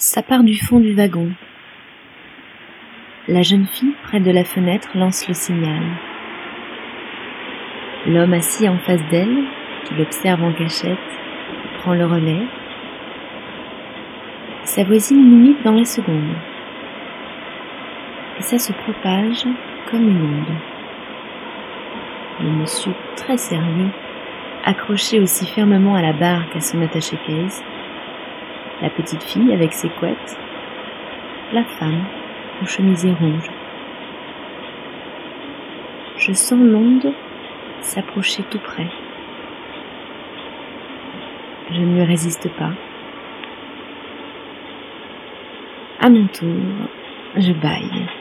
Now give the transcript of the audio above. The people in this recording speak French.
Ça part du fond du wagon. La jeune fille, près de la fenêtre, lance le signal. L'homme assis en face d'elle, qui l'observe en cachette, prend le relais. Sa voisine l'imite dans la seconde. Et ça se propage comme une onde. Le monsieur, très sérieux, accroché aussi fermement à la barre qu'à son attaché-caisse, la petite fille avec ses couettes, la femme au chemisier rouge. Je sens l'onde s'approcher tout près. Je ne lui résiste pas. À mon tour, je baille.